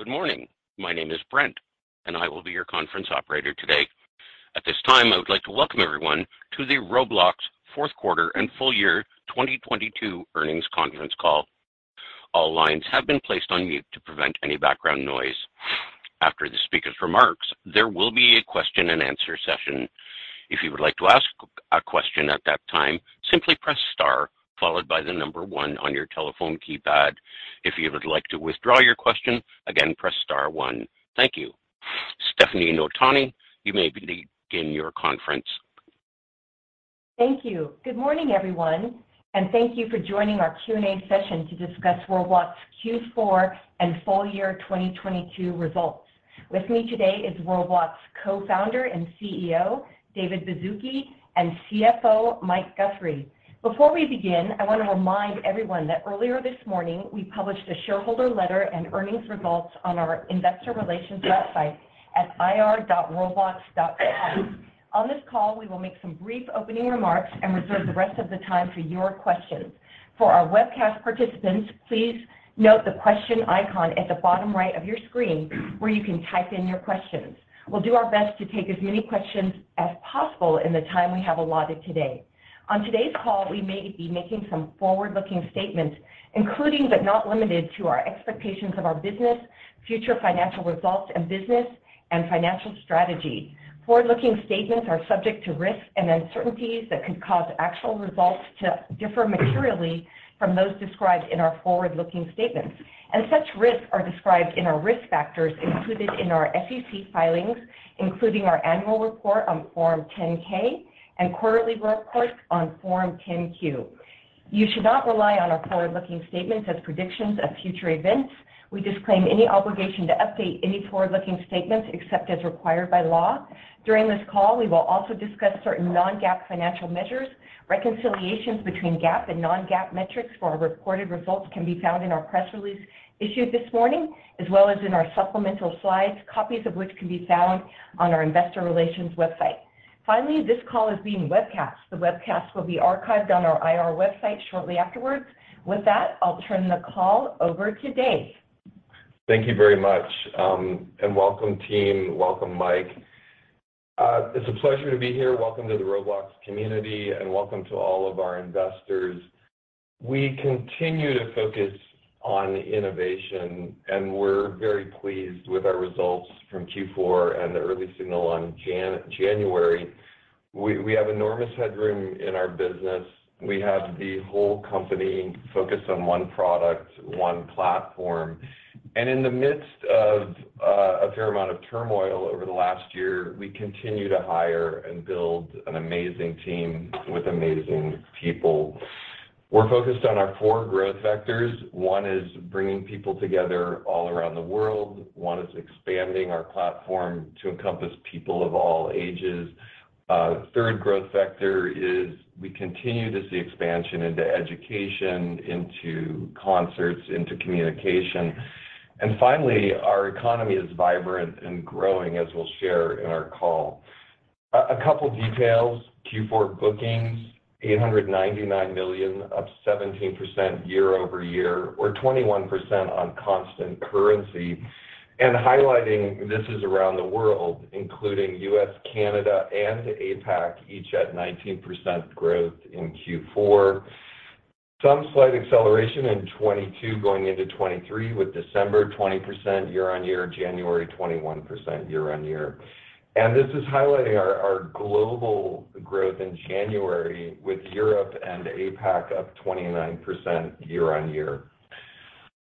Good morning. My name is Brent, and I will be your conference operator today. At this time, I would like to welcome everyone to the Roblox fourth quarter and full year 2022 earnings conference call. All lines have been placed on mute to prevent any background noise. After the speaker's remarks, there will be a question-and-answer session. If you would like to ask a question at that time, simply press star followed by the number one on your telephone keypad. If you would like to withdraw your question, again, press star one. Thank you. Stefanie Notaney, you may begin your conference. Thank you. Good morning, everyone, and thank you for joining our Q&A session to discuss Roblox Q4 and full year 2022 results. With me today is Roblox Co-founder and CEO, David Baszucki, and CFO, Mike Guthrie. Before we begin, I want to remind everyone that earlier this morning, we published a shareholder letter and earnings results on our investor relations website at ir.roblox.com. On this call, we will make some brief opening remarks and reserve the rest of the time for your questions. For our webcast participants, please note the question icon at the bottom right of your screen where you can type in your questions. We'll do our best to take as many questions as possible in the time we have allotted today. On today's call, we may be making some forward-looking statements, including but not limited to our expectations of our business, future financial results and business and financial strategy. Forward-looking statements are subject to risks and uncertainties that could cause actual results to differ materially from those described in our forward-looking statements. And such risks are described in our risk factors included in our SEC filings, including our annual report on Form 10-K and quarterly reports on Form 10-Q. You should not rely on our forward-looking statements as predictions of future events. We disclaim any obligation to update any forward-looking statements except as required by law. During this call, we will also discuss certain non-GAAP financial measures. Reconciliations between GAAP and non-GAAP metrics for our reported results can be found in our press release issued this morning, as well as in our supplemental slides, copies of which can be found on our investor relations website. Finally, this call is being webcast. The webcast will be archived on our IR website shortly afterwards. With that, I'll turn the call over to Dave. Thank you very much. Um, and welcome team. Welcome, Mike. Uh, it's a pleasure to be here. Welcome to the Roblox community, and welcome to all of our investors. We continue to focus on innovation, and we're very pleased with our results from Q4 and the early signal on January. We have enormous headroom in our business. We have the whole company focused on one product, one platform. And in the midst of uh, a fair amount of turmoil over the last year, we continue to hire and build an amazing team with amazing people. We're focused on our four growth vectors. One is bringing people together all around the world. One is expanding our platform to encompass people of all ages. Uh, third growth vector is we continue to see expansion into education, into concerts, into communication. And finally, our economy is vibrant and growing, as we'll share in our call. A couple details. Q4 bookings, 899 million, up 17% year-over-year or 21% on constant currency. And highlighting this is around the world, including U.S., Canada, and APAC, each at 19% growth in Q4. Some slight acceleration in 2022 going into 2023, with December 20% year-on-year, January 21% year-on-year. And this is highlighting our global growth in January with Europe and APAC up 29% year-on-year.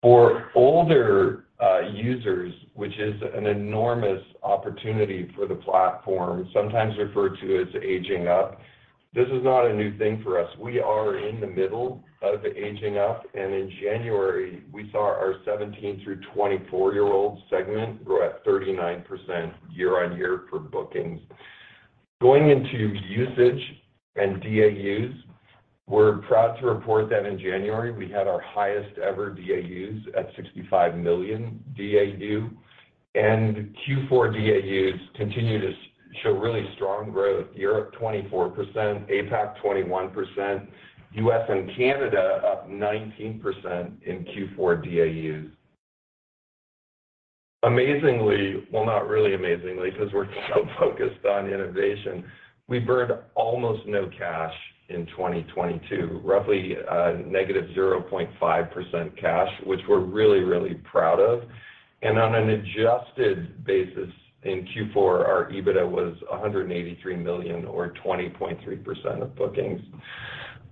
For older uh, users, which is an enormous opportunity for the platform, sometimes referred to as aging up, this is not a new thing for us. We are in the middle of aging up, and in January, we saw our 17 through 24-year-old segment grow at 39% year-on-year for bookings. Going into usage and DAUs, we're proud to report that in January, we had our highest ever DAUs at 65 million DAU. And Q4 DAUs continue to show really strong growth. Europe 24%, APAC 21%, U.S. and Canada up 19% in Q4 DAUs. Amazingly, well, not really amazingly, 'cause we're so focused on innovation, we burned almost no cash in 2022, roughly uh, negative 0.5% cash, which we're really, really proud of. And on an adjusted basis in Q4, our EBITDA was 183 million or 20.3% of bookings.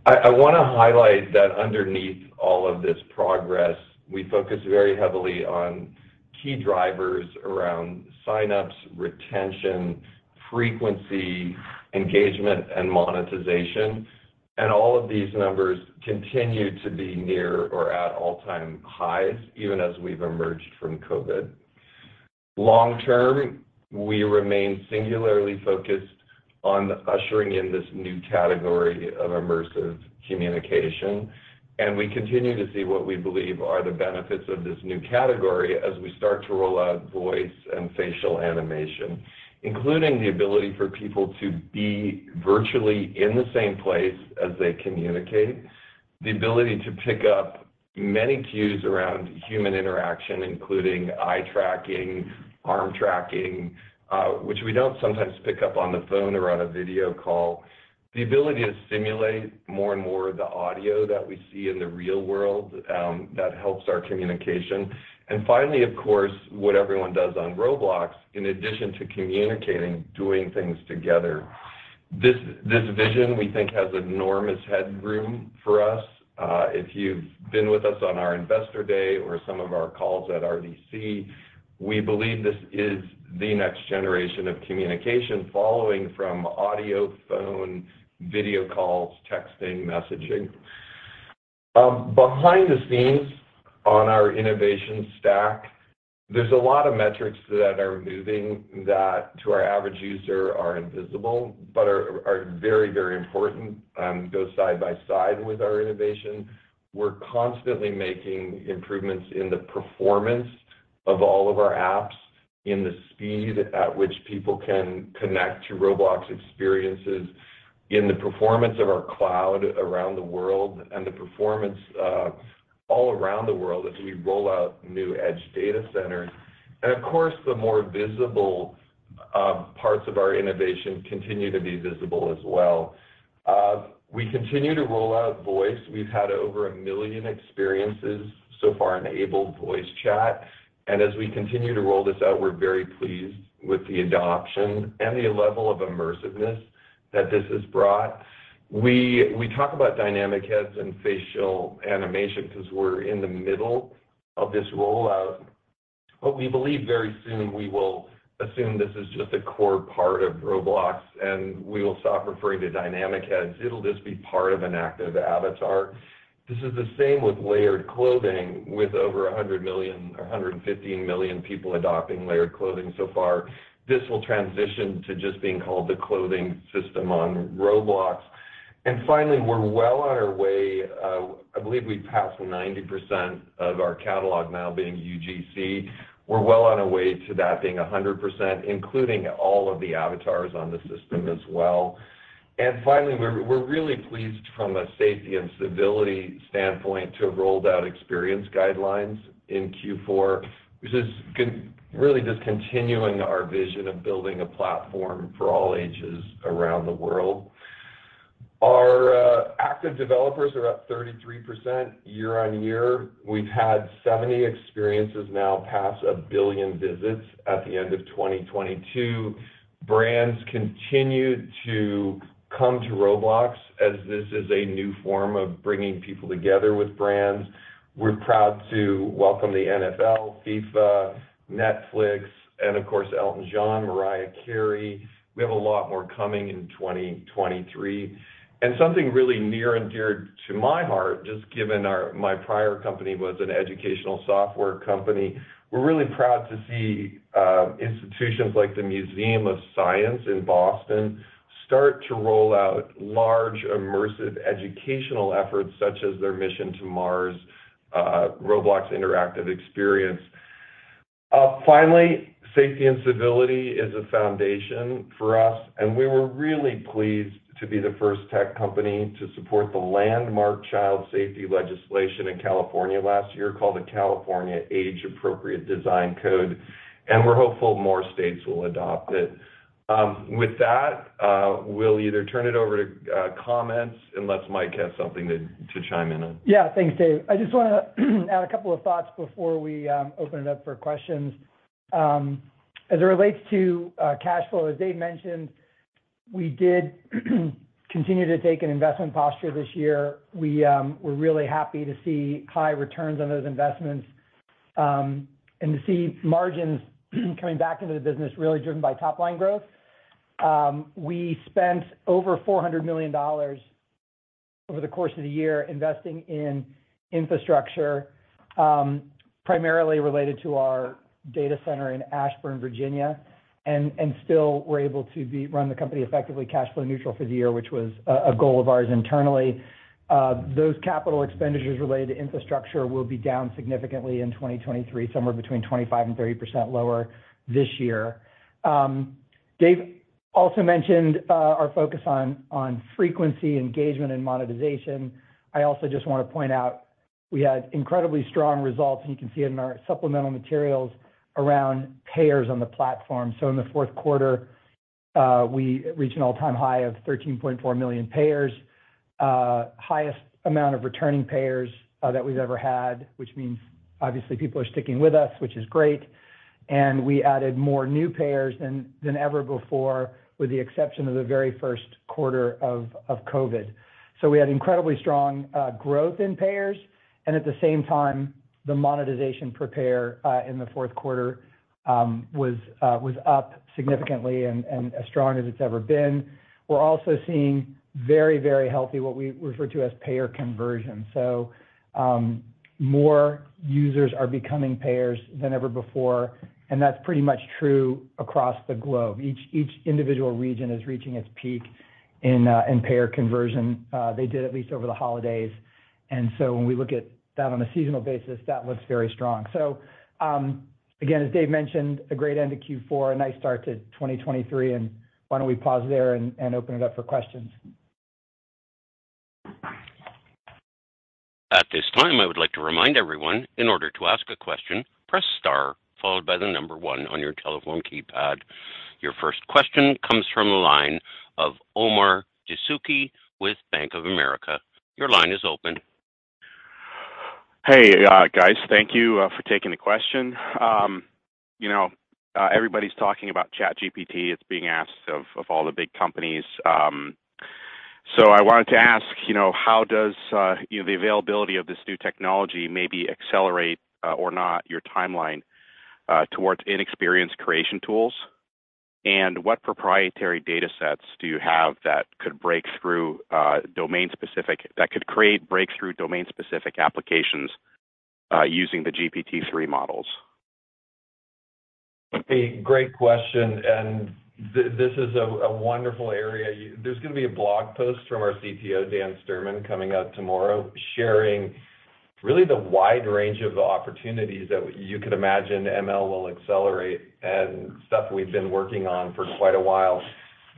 I wanna highlight that underneath all of this progress, we focus very heavily on key drivers around sign-ups, retention, frequency, engagement, and monetization. And all of these numbers continue to be near or at all-time highs, even as we've emerged from COVID. Long term, we remain singularly focused on ushering in this new category of immersive communication, and we continue to see what we believe are the benefits of this new category as we start to roll out voice and facial animation, including the ability for people to be virtually in the same place as they communicate, the ability to pick up many cues around human interaction, including eye tracking, arm tracking, Uh, which we don't sometimes pick up on the phone or on a video call. The ability to simulate more and more of the audio that we see in the real world, um, that helps our communication. And finally, of course, what everyone does on Roblox, in addition to communicating, doing things together. This vision, we think, has enormous headroom for us. Uh, if you've been with us on our Investor Day or some of our calls at RDC, we believe this is the next generation of communication following from audio, phone, video calls, texting, messaging. Um, behind the scenes on our innovation stack, there's a lot of metrics that are moving that to our average user are invisible, but are very, very important, go side by side with our innovation. We're constantly making improvements in the performance of all of our apps, in the speed at which people can connect to Roblox experiences, in the performance of our cloud around the world, and the performance uh, all around the world as we roll out new edge data centers. And of course, the more visible um, parts of our innovation continue to be visible as well. Uh, we continue to roll out voice. We've had over 1 million experiences so far enabled voice chat. And as we continue to roll this out, we're very pleased with the adoption and the level of immersiveness that this has brought. We talk about dynamic heads and facial animation because we're in the middle of this rollout. But we believe very soon we will assume this is just a core part of Roblox, and we will stop referring to dynamic heads. It'll just be part of an active avatar. This is the same with layered clothing, with over 100 million or 115 million people adopting layered clothing so far. This will transition to just being called the clothing system on Roblox. And finally, we're well on our way. Uh, I believe we've passed 90% of our catalog now being UGC. We're well on our way to that being 100%, including all of the avatars on the system as well. And finally, we're really pleased from a safety and civility standpoint to have rolled out experience guidelines in Q4, which is really just continuing our vision of building a platform for all ages around the world. Our uh, active developers are up 33% year-on-year. We've had 70 experiences now pass 1 billion visits at the end of 2022. Brands continue to come to Roblox as this is a new form of bringing people together with brands. We're proud to welcome the NFL, FIFA, Netflix, and of course, Elton John, Mariah Carey. We have a lot more coming in 2023. and Something really near and dear to my heart, just given my prior company was an educational software company, we're really proud to see uh, institutions like the Museum of Science in Boston start to roll out large, immersive educational efforts, such as their Mission to Mars uh, Roblox interactive experience. Uh, finally, safety and civility is a foundation for us, and we were really pleased to be the first tech company to support the landmark child safety legislation in California last year called the California Age-Appropriate Design Code. and we're hopeful more states will adopt it. Um, with that, uh, we'll either turn it over to uh, comments unless Mike has something to chime in on. Yeah. Thanks, Dave. I just wanna add a couple of thoughts before we um, open it up for questions. Um, as it relates to uh, cash flow, as Dave mentioned, we did continue to take an investment posture this year. We're really happy to see high returns on those investments, and to see margins coming back into the business really driven by top line growth. Um, we spent over $400 million over the course of the year investing in infrastructure, um, primarily related to our data center in Ashburn, Virginia, and still we're able to run the company effectively cash flow neutral for the year, which was a goal of ours internally. Uh, those capital expenditures related to infrastructure will be down significantly in 2023, somewhere between 25 and 30% lower this year. Um, Dave also mentioned uh, our focus on frequency, engagement, and monetization. I also just wanna point out we had incredibly strong results, and you can see it in our supplemental materials around payers on the platform. So in the fourth quarter, uh, we reached an all-time high of 13.4 million payers, uh, highest amount of returning payers that we've ever had, which means obviously people are sticking with us, which is great. And we added more new payers than ever before, with the exception of the very first quarter of COVID. So we had incredibly strong uh, growth in payers, and at the same time, the monetization per payer uh, in the fourth quarter um, uh, was up significantly and as strong as it's ever been. We're also seeing very, very healthy, what we refer to as payer conversion. So um, more users are becoming payers than ever before, and that's pretty much true across the globe. Each individual region is reaching its peak in payer conversion. They did at least over the holidays. And so when we look at that on a seasonal basis, that looks very strong. So um again, as Dave mentioned, a great end to Q4, a nice start to 2023, and why don't we pause there and open it up for questions. At this time, I would like to remind everyone, in order to ask a question, press star followed by the number one on your telephone keypad. Your first question comes from the line of Omar Dessouky with Bank of America. Your line is open. Hey, uh, guys. Thank you uh, for taking the question. Um, you know, uh, everybody's talking about ChatGPT. It's being asked of all the big companies. Um so I wanted to ask, you know, how does, you know, the availability of this new technology maybe accelerate or not your timeline towards in-experience creation tools? And what proprietary datasets do you have that could break through uh, domain specific, that could create breakthrough domain-specific applications using the GPT-3 models? A great question, And this is a wonderful area. There's gonna be a blog post from our CTO, Dan Sturman, coming out tomorrow sharing really the wide range of opportunities that you could imagine ML will accelerate and stuff we've been working on for quite a while.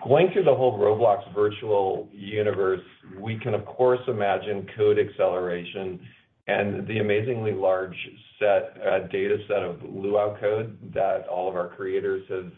Going through the whole Roblox virtual universe, we can of course imagine code acceleration and the amazingly large set, uh, data set of Luau code that all of our creators have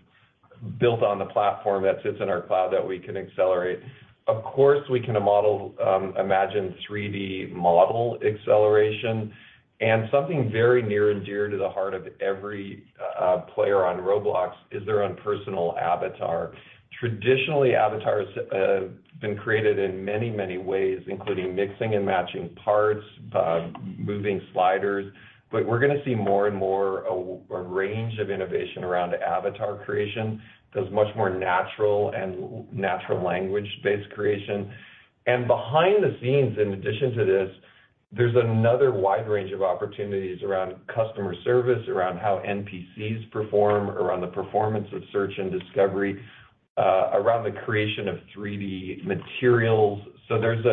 built on the platform that sits in our cloud that we can accelerate. Of course, we can um, imagine 3D model acceleration. And something very near and dear to the heart of every uh, player on Roblox is their own personal avatar. Traditionally, avatars have been created in many, many ways, including mixing and matching parts, uh, moving sliders. But we're gonna see more and more a range of innovation around avatar creation that's much more natural and natural language-based creation. And behind the scenes, in addition to this, there's another wide range of opportunities around customer service, around how NPCs perform, around the performance of search and discovery, uh, around the creation of 3D materials. So there's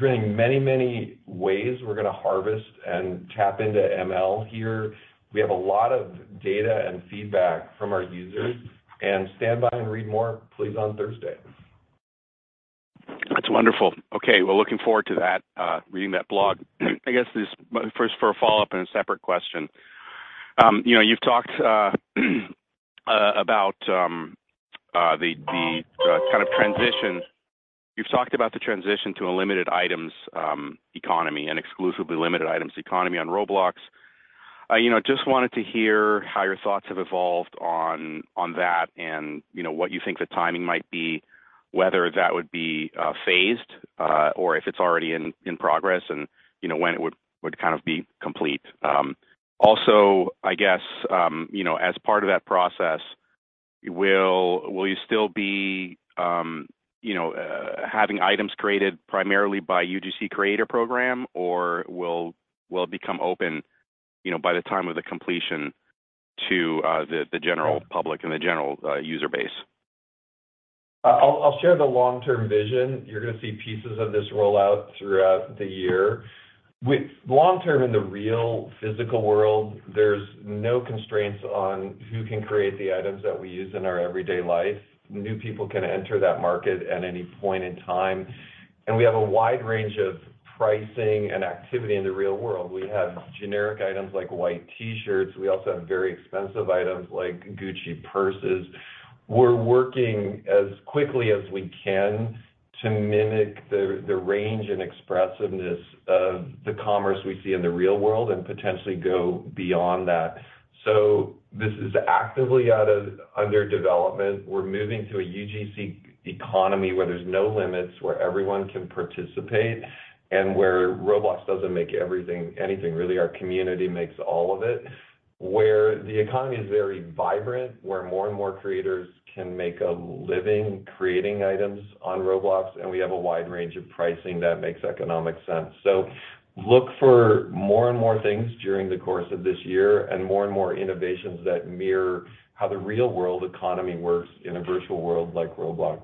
really many, many ways we're gonna harvest and tap into ML here. We have a lot of data and feedback from our users. And stand by and read more, please, on Thursday. That's wonderful. Okay. Well, looking forward to that, uh, reading that blog. I guess this first for a follow-up and a separate question. Um, you know, you've talked uh, uh, about um, the kind of transition. You've talked about the transition to a limited items um, economy and exclusively limited items economy on Roblox. Uh, you know, just wanted to hear how your thoughts have evolved on on that and, you know, what you think the timing might be, whether that would be uh, phased uh, or if it's already in progress and, you know, when it would kind of be complete. Um, also, I guess, um, you know, as part of that process, will will you still be, um, you know, having items created primarily by UGC creator program, or will it become open, you know, by the time of the completion to uh, the general public and the general uh, user base? I'll share the long-term vision. You're gonna see pieces of this roll out throughout the year. With long term in the real physical world, there's no constraints on who can create the items that we use in our everyday life. New people can enter that market at any point in time, and we have a wide range of pricing and activity in the real world. We have generic items like white T-shirts. We also have very expensive items like Gucci purses. We're working as quickly as we can to mimic the range and expressiveness of the commerce we see in the real world and potentially go beyond that. So this is actively under development. We're moving to a UGC economy where there's no limits, where everyone can participate, and where Roblox doesn't make everything, anything really, our community makes all of it. Where the economy is very vibrant, where more and more creators can make a living creating items on Roblox, and we have a wide range of pricing that makes economic sense. So look for more and more things during the course of this year and more and more innovations that mirror how the real world economy works in a virtual world like Roblox.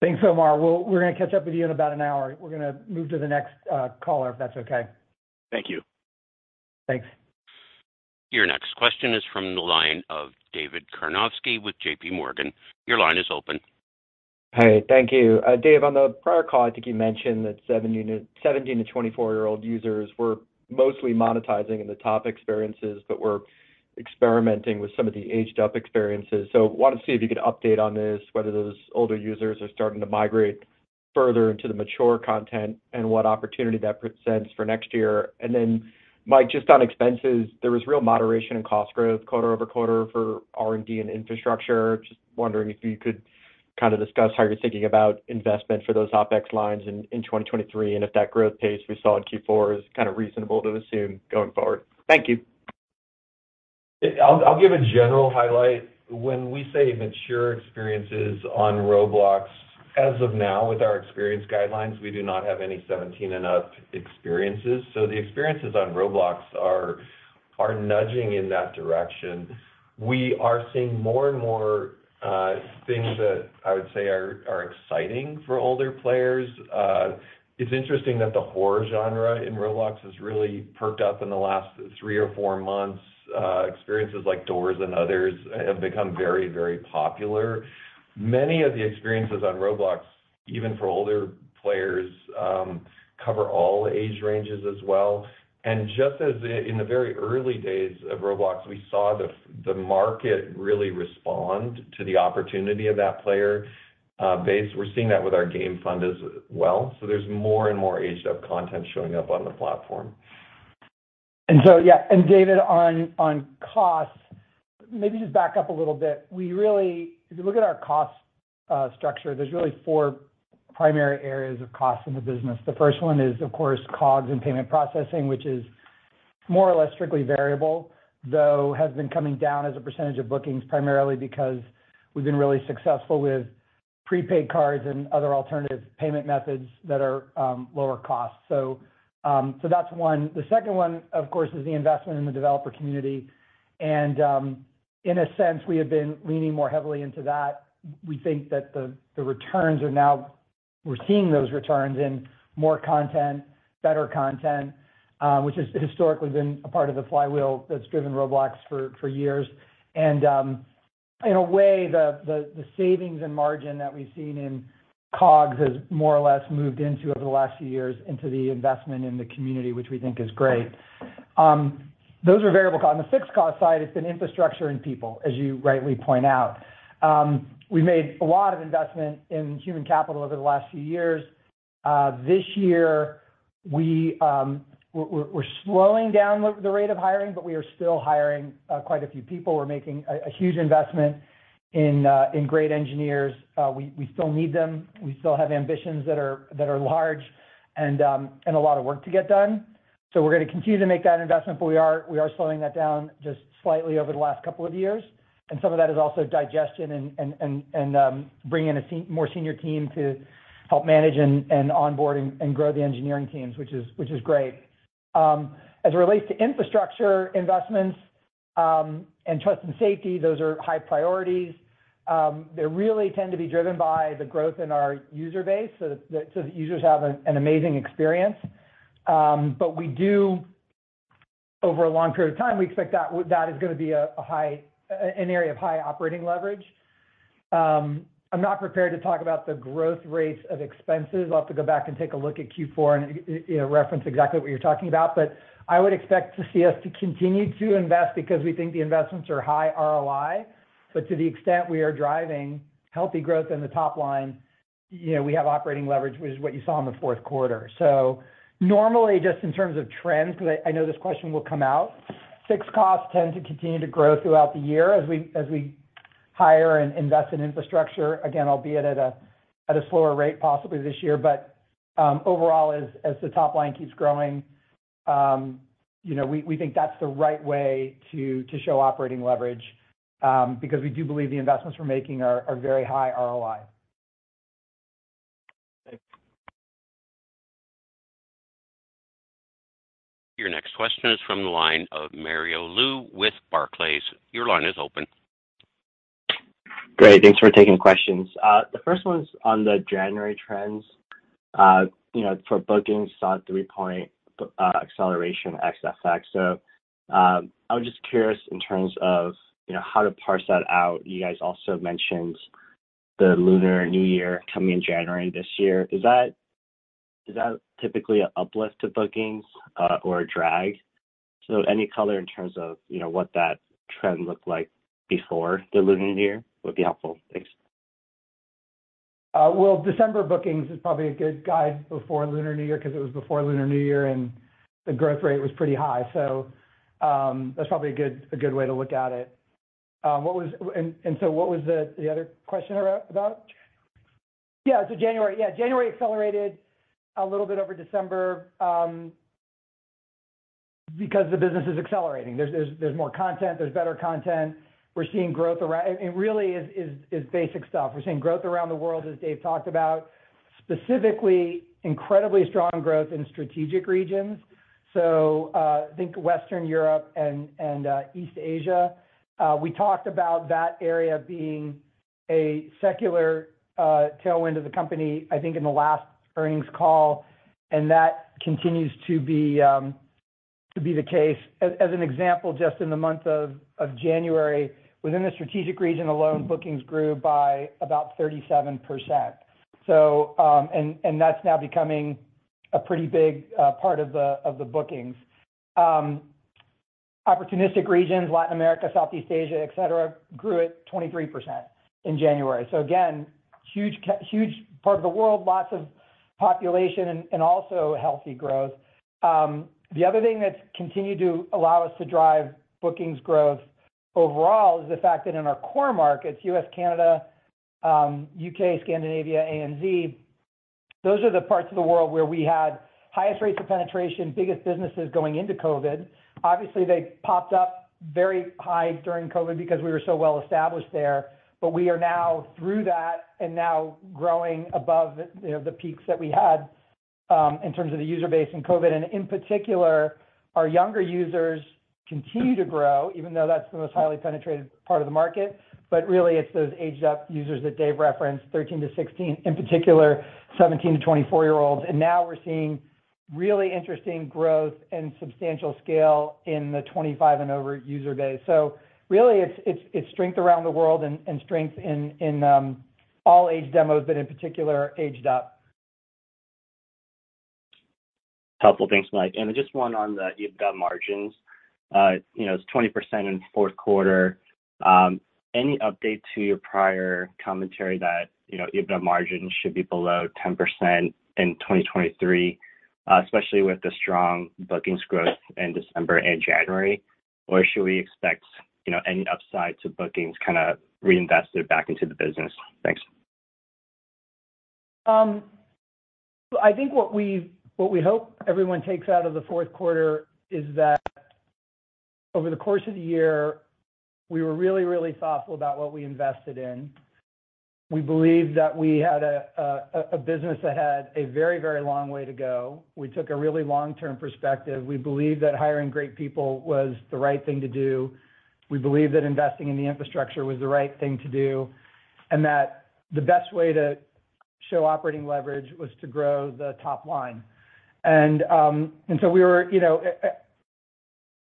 Thanks, Omar. We're gonna catch up with you in about an hour. We're gonna move to the next uh, caller, if that's okay. Thank you. Thanks. Your next question is from the line of David Karnovsky with JPMorgan. Your line is open. Hey, thank you. Uh, Dave, on the prior call, I think you mentioned that 17 to 24-year-old users were mostly monetizing in the top experiences, but were experimenting with some of the aged-up experiences. So wanted to see if you could update on this, whether those older users are starting to migrate further into the mature content and what opportunity that presents for next year. And then, Mike, just on expenses, there was real moderation in cost growth quarter-over-quarter for R&D and infrastructure. Just wondering if you could kind of discuss how you're thinking about investment for those OpEx lines in 2023, and if that growth pace we saw in Q4 is kind of reasonable to assume going forward. Thank you. I'll give a general highlight. When we say mature experiences on Roblox, as of now, with our experience guidelines, we do not have any 17 and up experiences. So the experiences on Roblox are nudging in that direction. We are seeing more and more uh, things that I would say are exciting for older players. Uh, it's interesting that the horror genre in Roblox has really perked up in the last three or four months. Uh, experiences like Doors and others have become very, very popular. Many of the experiences on Roblox, even for older players, um, cover all age ranges as well. And just as in the very early days of Roblox, we saw the market really respond to the opportunity of that player uh, base. We're seeing that with our game fund as well. So there's more and more aged-up content showing up on the platform. And so yeah. And David, on on costs, maybe just back up a little bit. We really, if you look at our cost uh, structure, there's really four primary areas of cost in the business. The first one is, of course, COGS and payment processing, which is more or less strictly variable, though has been coming down as a percentage of bookings, primarily because we've been really successful with prepaid cards and other alternative payment methods that are um, lower cost. Um, so that's one. The second one, of course, is the investment in the developer community. And um, in a sense, we have been leaning more heavily into that. We think that the the returns are now. We're seeing those returns in more content, better content, uh, which has historically been a part of the flywheel that's driven Roblox for years. And um in a way, the the savings and margin that we've seen in COGS has more or less moved into, over the last few years, into the investment in the community, which we think is great. Um, those are variable costs. On the fixed cost side, it's been infrastructure and people, as you rightly point out. Um, we made a lot of investment in human capital over the last few years. Uh, this year, um, we're we're slowing down the rate of hiring, but we are still hiring uh, quite a few people. We're making a huge investment in great engineers. Uh we still need them. We still have ambitions that are that are large and um and a lot of work to get done. So we're gonna continue to make that investment, but we are we are slowing that down just slightly over the last couple of years. And some of that is also digestion and and and and bringing in a more senior team to help manage and onboard and grow the engineering teams, which is which is great. As it relates to infrastructure investments Um, and trust and safety, those are high priorities. Um, they really tend to be driven by the growth in our user base, so that users have an amazing experience. Um but we do, over a long period of time, we expect that that is gonna be a high an area of high operating leverage. Um, I'm not prepared to talk about the growth rates of expenses. I'll have to go back and take a look at Q4 and, uh, uh, you know, reference exactly what you're talking about. But I would expect to see us to continue to invest because we think the investments are high ROI. But to the extent we are driving healthy growth in the top line, you know, we have operating leverage, which is what you saw in the fourth quarter. So normally, just in terms of trends, 'cause I know this question will come out, fixed costs tend to continue to grow throughout the year as we as we hire and invest in infrastructure, again, albeit at a at a slower rate possibly this year. But um, overall, as as the top line keeps growing, um, you know, we think that's the right way to to show operating leverage, um, because we do believe the investments we're making are very high ROI. Thanks. Your next question is from the line of Mario Lu with Barclays. Your line is open. Great. Thanks for taking questions. Uh, the first one's on the January trends. Uh, you know, for bookings, saw a 3-point uh, acceleration ex FX. Um, I was just curious in terms of, you know, how to parse that out. You guys also mentioned the Lunar New Year coming in January this year. Is that typically an uplift to bookings or a drag? So any color in terms of, you know, what that trend looked like before the Lunar New Year would be helpful. Thanks. Uh, well, December bookings is probably a good guide before Lunar New Year because it was before Lunar New Year, and the growth rate was pretty high. So um that's probably a good way to look at it. Um, what was and so what was the other question about? Yeah, so January. Yeah, January accelerated a little bit over December um, because the business is accelerating. There's more content, there's better content. We're seeing growth around. It really is basic stuff. We're seeing growth around the world, as Dave talked about, specifically incredibly strong growth in strategic regions. So uh think Western Europe and uh, East Asia. Uh, we talked about that area being a secular uh, tailwind of the company, I think in the last earnings call, and that continues to be um, the case. As an example, just in the month of January, within the strategic region alone, bookings grew by about 37%. So um and that's now becoming a pretty big uh, part of the bookings. Um, opportunistic regions, Latin America, Southeast Asia, et cetera, grew at 23% in January. So again, huge part of the world, lots of population and also healthy growth. Um, the other thing that's continued to allow us to drive bookings growth overall is the fact that in our core markets, U.S., Canada, um, U.K., Scandinavia, ANZ, those are the parts of the world where we had highest rates of penetration, biggest businesses going into COVID. Obviously, they popped up very high during COVID because we were so well established there. But we are now through that and now growing above, you know, the peaks that we had um, in terms of the user base in COVID. And in particular, our younger users continue to grow, even though that's the most highly penetrated part of the market. But really, it's those aged up users that Dave referenced, 13-16, in particular, 17-24-year-olds. And now we're seeing really interesting growth and substantial scale in the 25 and over user base. So really, it's strength around the world and strength in um, all age demos, but in particular, aged up. Helpful. Thanks, Mike. And just one on the EBITDA margins. Uh, you know, it's 20% in fourth quarter. Um, any update to your prior commentary that, you know, EBITDA margin should be below 10% in 2023, uh, especially with the strong bookings growth in December and January? Or should we expect, you know, any upside to bookings kinda reinvested back into the business? Thanks. Um, I think what we what we hope everyone takes out of the fourth quarter is that over the course of the year, we were really really thoughtful about what we invested in. We believed that we had a business that had a very very long way to go. We took a really long-term perspective. We believed that hiring great people was the right thing to do. We believed that investing in the infrastructure was the right thing to do, and that the best way to show operating leverage was to grow the top line. And um and so we were, you know,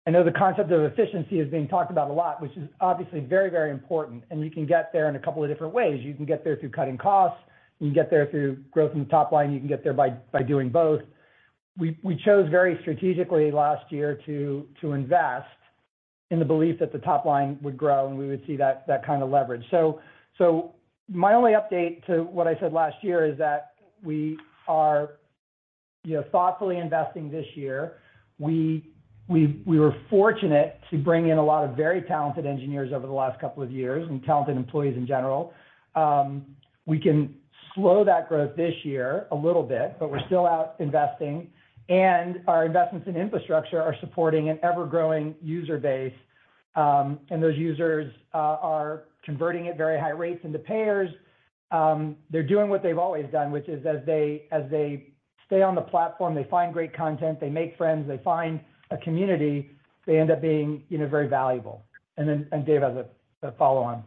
I know the concept of efficiency is being talked about a lot, which is obviously very very important, and you can get there in a couple of different ways. You can get there through cutting costs. You can get there through growth in the top line. You can get there by doing both. We chose very strategically last year to invest in the belief that the top line would grow, and we would see that kind of leverage. My only update to what I said last year is that we are, you know, thoughtfully investing this year. We were fortunate to bring in a lot of very talented engineers over the last couple of years and talented employees in general. Um, we can slow that growth this year a little bit, but we're still out investing, and our investments in infrastructure are supporting an ever-growing user base. Um, and those users uh, are converting at very high rates into payers. Um, they're doing what they've always done, which is as they stay on the platform, they find great content, they make friends, they find a community, they end up being, you know, very valuable. And then and Dave has a follow on.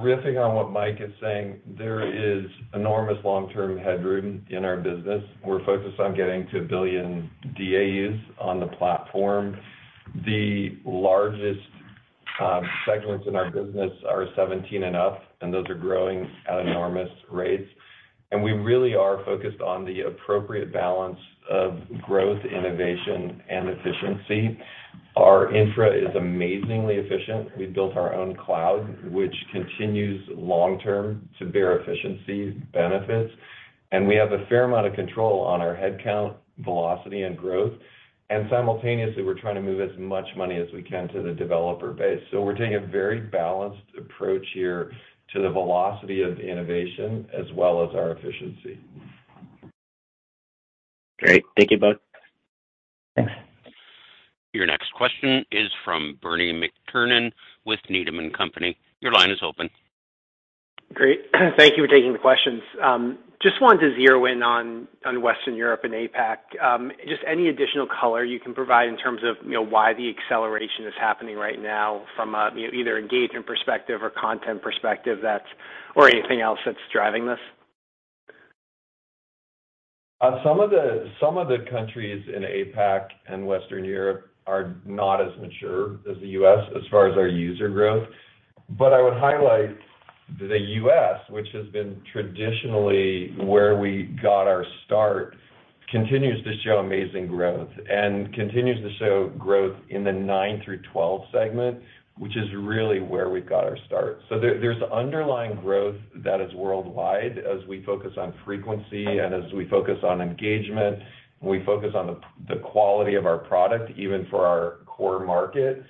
Riffing on what Mike is saying, there is enormous long-term headroom in our business. We're focused on getting to a 1 billion DAUs on the platform. The largest uh, segments in our business are 17 and up, and those are growing at enormous rates. And we really are focused on the appropriate balance of growth, innovation, and efficiency. Our infra is amazingly efficient. We built our own cloud, which continues long term to bear efficiency benefits. And we have a fair amount of control on our headcount, velocity, and growth. And simultaneously, we're trying to move as much money as we can to the developer base. So we're taking a very balanced approach here to the velocity of innovation as well as our efficiency. Great. Thank you both. Thanks. Your next question is from Bernie McTernan with Needham & Company. Your line is open. Great. Thank you for taking the questions. Um, just wanted to zero in on Western Europe and APAC. Um, just any additional color you can provide in terms of, you know, why the acceleration is happening right now from a, you know, either engagement perspective or content perspective that's or anything else that's driving this? Uh, some of the countries in APAC and Western Europe are not as mature as the U.S. as far as our user growth. But I would highlight the U.S., which has been traditionally where we got our start, continues to show amazing growth and continues to show growth in the nine through 12 segment, which is really where we've got our start. So there's underlying growth that is worldwide as we focus on frequency and as we focus on engagement, and we focus on the quality of our product, even for our core market.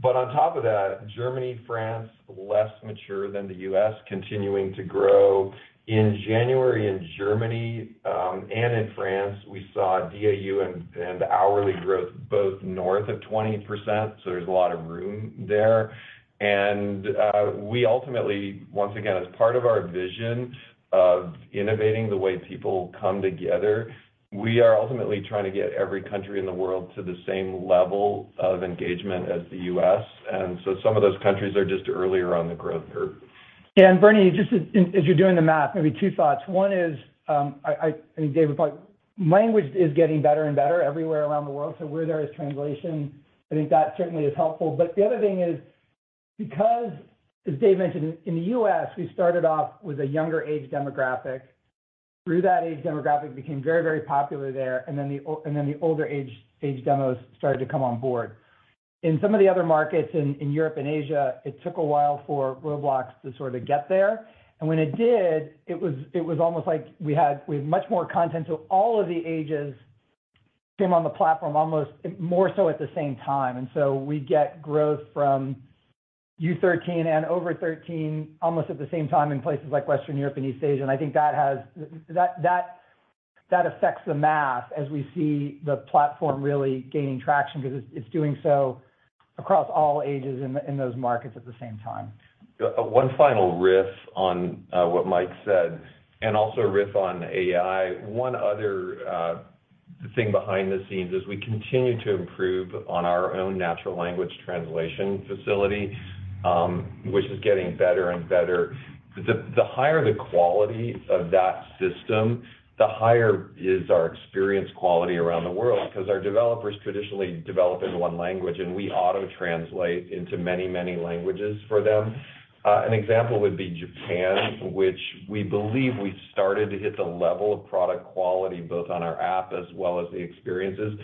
But on top of that, Germany, France, less mature than the U.S., continuing to grow. In January in Germany, and in France, we saw DAU and hourly growth both north of 20%, so there's a lot of room there. And uh we ultimately, once again, as part of our vision of innovating the way people come together, we are ultimately trying to get every country in the world to the same level of engagement as the U.S. And so some of those countries are just earlier on the growth curve. Yeah. Bernie, just as you're doing the math, maybe two thoughts. One is, um, I think Dave probably. Language is getting better and better everywhere around the world, so where there is translation, I think that certainly is helpful. But the other thing is, because, as Dave mentioned, in the U.S., we started off with a younger age demographic. Through that age demographic became very, very popular there, and then the older age demos started to come on board. In some of the other markets in Europe and Asia, it took a while for Roblox to sort of get there. And when it did, it was almost like we had much more content, so all of the ages came on the platform almost more so at the same time. And so we get growth from U13 and over 13 almost at the same time in places like Western Europe and East Asia. And I think that affects the math as we see the platform really gaining traction because it's doing so across all ages in those markets at the same time. Uh, uh, one final riff on uh, what Mike said, and also a riff on AI. One other thing behind the scenes is we continue to improve on our own natural language translation facility, um, which is getting better and better. The higher the quality of that system, the higher is our experience quality around the world because our developers traditionally develop in one language, and we auto-translate into many, many languages for them. Uh, an example would be Japan, which we believe we've started to hit the level of product quality, both on our app as well as the experiences,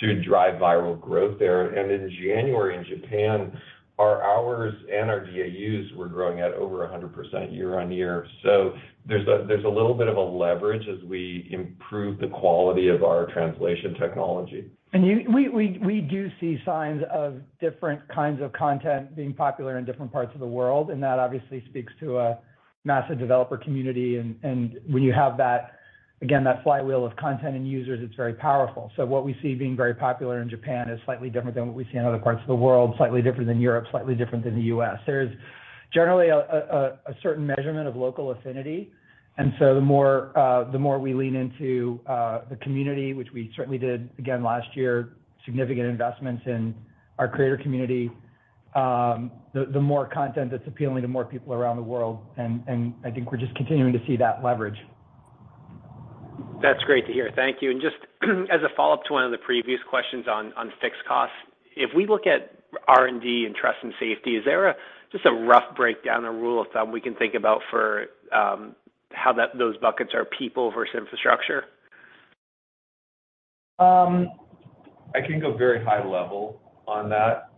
to drive viral growth there. And in January in Japan, our hours and our DAUs were growing at over 100% year-on-year. So there's a little bit of a leverage as we improve the quality of our translation technology. We do see signs of different kinds of content being popular in different parts of the world, and that obviously speaks to a massive developer community. And when you have that, again, that flywheel of content and users, it's very powerful. So what we see being very popular in Japan is slightly different than what we see in other parts of the world, slightly different than Europe, slightly different than the U.S. There's generally a certain measurement of local affinity. And so the more uh, we lean into uh, the community, which we certainly did again last year, significant investments in our creator community, um, the more content that's appealing to more people around the world. I think we're just continuing to see that leverage. That's great to hear. Thank you. And just as a follow-up to one of the previous questions on fixed costs, if we look at R&D and trust and safety, is there just a rough breakdown or rule of thumb we can think about for um, how those buckets are people versus infrastructure? Um, I can go very high level on that.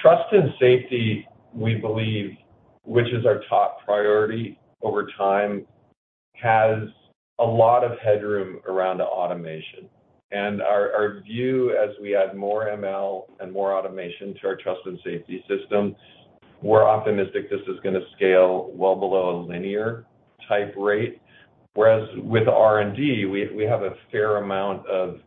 Trust and safety, we believe, which is our top priority over time, has a lot of headroom around automation. And our view as we add more ML and more automation to our trust and safety system, we're optimistic this is gonna scale well below a linear type rate. Whereas with R&D, we have a fair amount of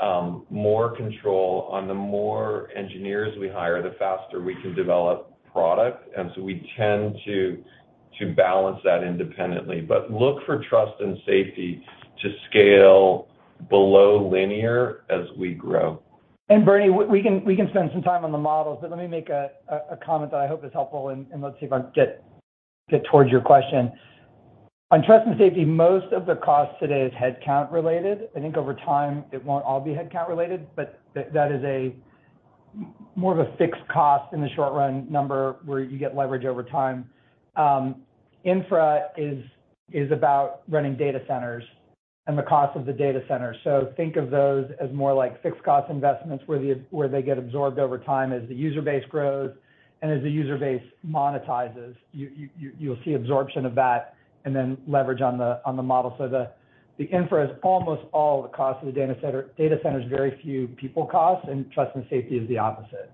um, more control on the more engineers we hire, the faster we can develop product. And so we tend to balance that independently. But look for trust and safety to scale below linear as we grow. And Bernie, we can we can spend some time on the models, but let me make a comment that I hope is helpful, and let's see if I can get towards your question. On trust and safety, most of the cost today is headcount related. I think over time, it won't all be headcount related, but that is a more of a fixed cost in the short run number where you get leverage over time. Um, infra is about running data centers and the cost of the data center. So think of those as more like fixed cost investments where they get absorbed over time as the user base grows and as the user base monetizes. You'll see absorption of that and then leverage on the model. So the infra is almost all the cost of the data center. Data center is very few people costs, and trust and safety is the opposite.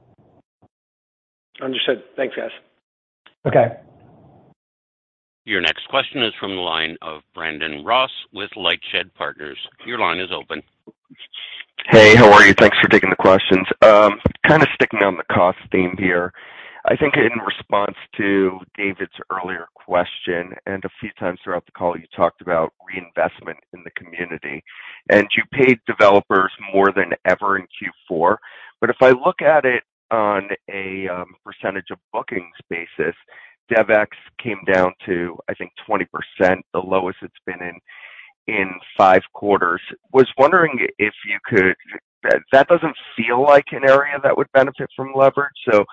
Understood. Thanks, guys. Okay. Your next question is from the line of Brandon Ross with LightShed Partners. Your line is open. Hey, how are you? Thanks for taking the questions. Um, kind of sticking on the cost theme here. I think in response to David's earlier question, and a few times throughout the call, you talked about reinvestment in the community, and you paid developers more than ever in Q4. If I look at it on a um, percentage of bookings basis, DevEx came down to, I think, 20%, the lowest it's been in, in five quarters. Was wondering if you could. That doesn't feel like an area that would benefit from leverage. So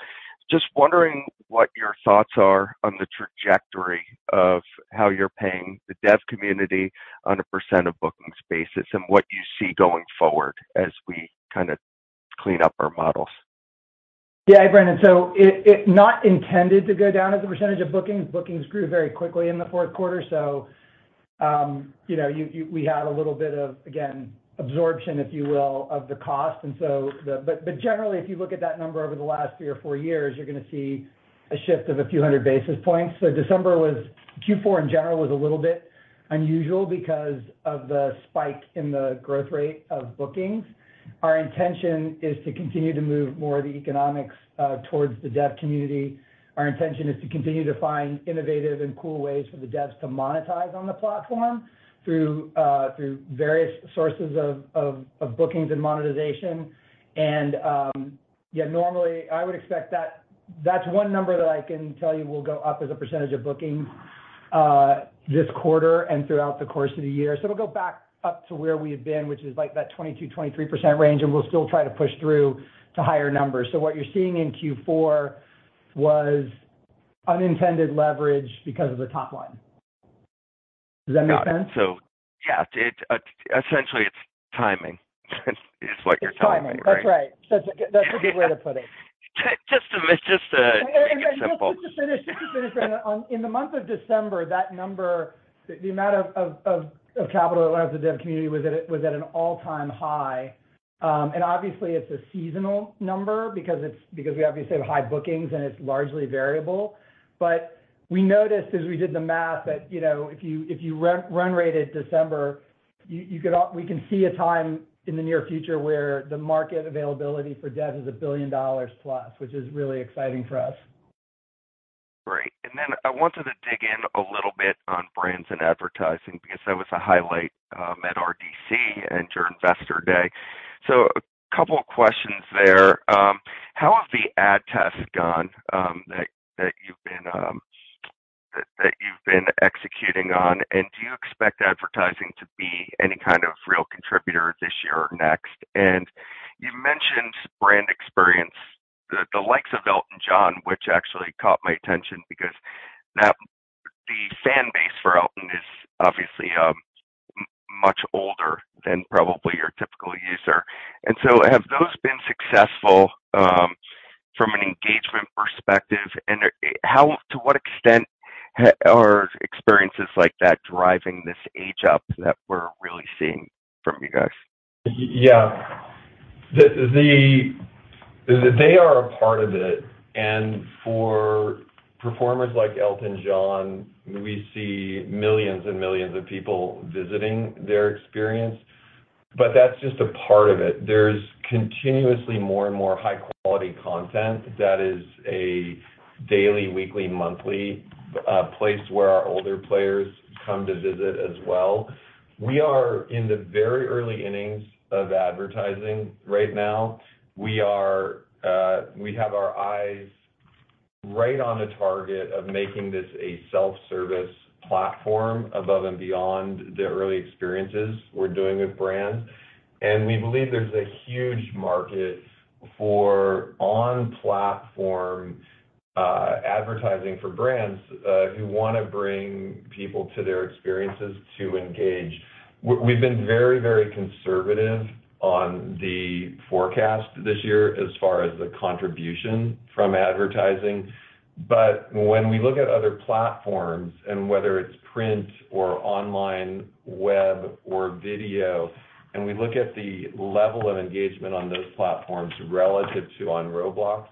just wondering what your thoughts are on the trajectory of how you're paying the dev community on a percent of bookings basis and what you see going forward as we kind of clean up our models. Yeah, Brendan. It's not intended to go down as a percentage of bookings. Bookings grew very quickly in the fourth quarter. So um, you know, we had a little bit of, again, absorption, if you will, of the cost. And so but generally, if you look at that number over the last three or four years, you're gonna see a shift of a few hundred basis points. So December was Q4 in general was a little bit unusual because of the spike in the growth rate of bookings. Our intention is to continue to move more of the economics uh, towards the dev community. Our intention is to continue to find innovative and cool ways for the devs to monetize on the platform through uh, various sources of bookings and monetization. And um yeah, normally I would expect that that's one number that I can tell you will go up as a percentage of bookings uh, this quarter and throughout the course of the year. So it'll go back up to where we had been, which is like that 22%-23% range, and we'll still try to push through to higher numbers. So what you're seeing in Q4 was unintended leverage because of the top line. Does that make sense? Got it. Yeah, uh, essentially it's timing is what you're telling me, right? It's timing. That's right. That's a good way to put it. Just to make it simple. Just to finish, in the month of December, that number, the amount of capital that went out the dev community was at was at an all-time high. Um and obviously it's a seasonal number because it's because we obviously have high bookings and it's largely variable. But we noticed as we did the math that, you know, if you if you run rate December, we can see a time in the near future where the market availability for dev is $1 billion plus, which is really exciting for us. Great. And then I wanted to dig in a little bit on brands and advertising because that was a highlight um, at RDC and your Investor Day. So a couple of questions there. Um, how have the ad tests gone um, that you've been executing on? And do you expect advertising to be any kind of real contributor this year or next? And you mentioned brand experience, the likes of Elton John, which actually caught my attention because that the fan base for Elton is obviously um, much older than probably your typical user. And so, have those been successful um, from an engagement perspective? And eh, how, to what extent are experiences like that driving this age up that we're really seeing from you guys? Yeah. They are a part of it. And for performers like Elton John, we see millions and millions of people visiting their experience. But that's just a part of it. There's continuously more and more high-quality content that is a daily, weekly, monthly uh, place where our older players come to visit as well. We are in the very early innings of advertising right now. Uh, we have our eyes right on the target of making this a self-service platform above and beyond the early experiences we're doing with brands. And we believe there's a huge market for on-platform uh, advertising for brands uh, who wanna bring people to their experiences to engage. We've been very, very conservative on the forecast this year as far as the contribution from advertising. But when we look at other platforms, and whether it's print or online, web or video, and we look at the level of engagement on those platforms relative to on Roblox,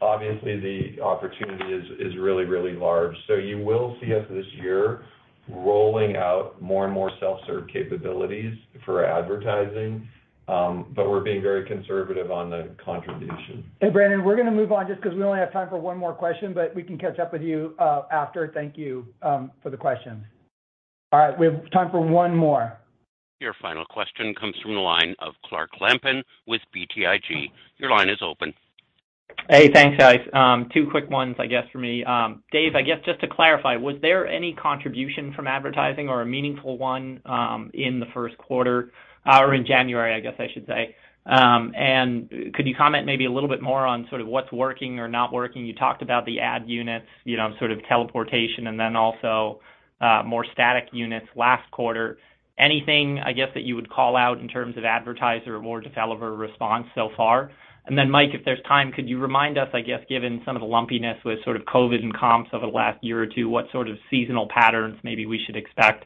obviously the opportunity is really, really large. So you will see us this year rolling out more and more self-serve capabilities for advertising, Um, but we're being very conservative on the contribution. Hey, Brandon, we're gonna move on just 'cause we only have time for one more question, but we can catch up with you uh, after. Thank you um, for the question. All right, we have time for one more. Your final question comes from the line of Clark Lampen with BTIG. Your line is open. Hey, thanks, guys. Um, two quick ones, I guess, for me. Dave, I guess just to clarify, was there any contribution from advertising or a meaningful one in the first quarter or in January, I guess I should say, Um and Could you comment maybe a little bit more on sort of what's working or not working? You talked about the ad units, you know, sort of teleportation and then also more static units last quarter. Anything, I guess, that you would call out in terms of advertiser or developer response so far? And then Mike, if there's time, could you remind us, I guess, given some of the lumpiness with sort of COVID and comps over the last year or two, what sort of seasonal patterns maybe we should expect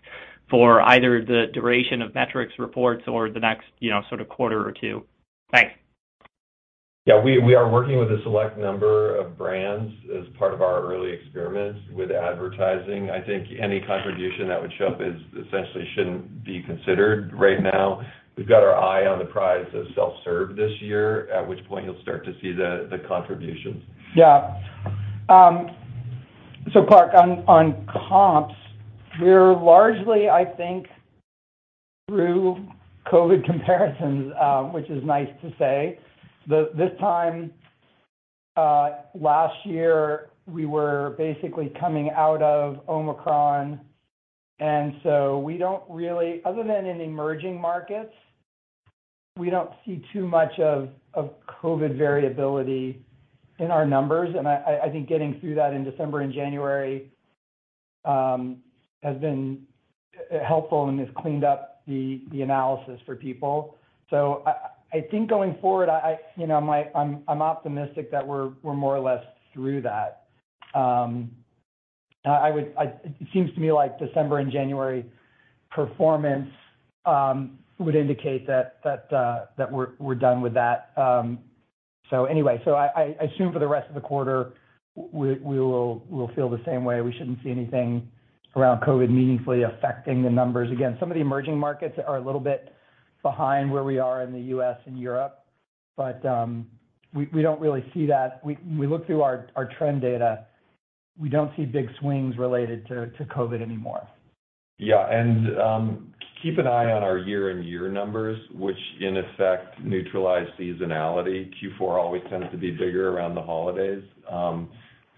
for either the duration of metrics reports or the next, you know, sort of quarter or two? Thanks. Yeah. We are working with a select number of brands as part of our early experiments with advertising. I think any contribution that would show up is essentially shouldn't be considered right now. We've got our eye on the prize of self-serve this year, at which point you'll start to see the contributions. Yeah. Um, so, Clark, on on comps, we're largely, I think, through COVID comparisons, uh, which is nice to say. This time uh, last year, we were basically coming out of Omicron, and so we don't really, other than in emerging markets, we don't see too much of COVID variability in our numbers. And I think getting through that in December and January um, has been uh, helpful and has cleaned up the analysis for people. So I think going forward, you know, I'm optimistic that we're more or less through that. Um, it seems to me like December and January performance um, would indicate that uh, we're done with that. Um so anyway, so I assume for the rest of the quarter, we'll feel the same way. We shouldn't see anything around COVID meaningfully affecting the numbers. Again, some of the emerging markets are a little bit behind where we are in the U.S. and Europe, but um we don't really see that. We we look through our trend data, we don't see big swings related to COVID anymore. Yeah. And um keep an eye on our year-on-year numbers, which in effect neutralize seasonality. Q4 always tends to be bigger around the holidays. Um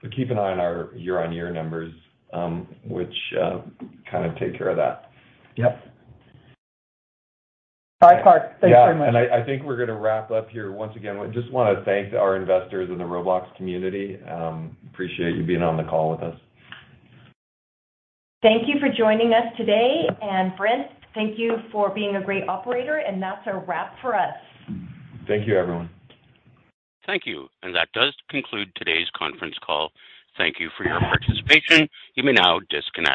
but keep an eye on our year-on-year numbers, Um, which uh, kind of take care of that. Yep. All right, Clark. Thanks very much. Yeah. And I think we're gonna wrap up here. Once again, we just wanna thank our investors in the Roblox community. Um, appreciate you being on the call with us. Thank you for joining us today. And Brent, thank you for being a great operator, and that's a wrap for us. Thank you, everyone. Thank you. And that does conclude today's conference call. Thank you for your participation. You may now disconnect.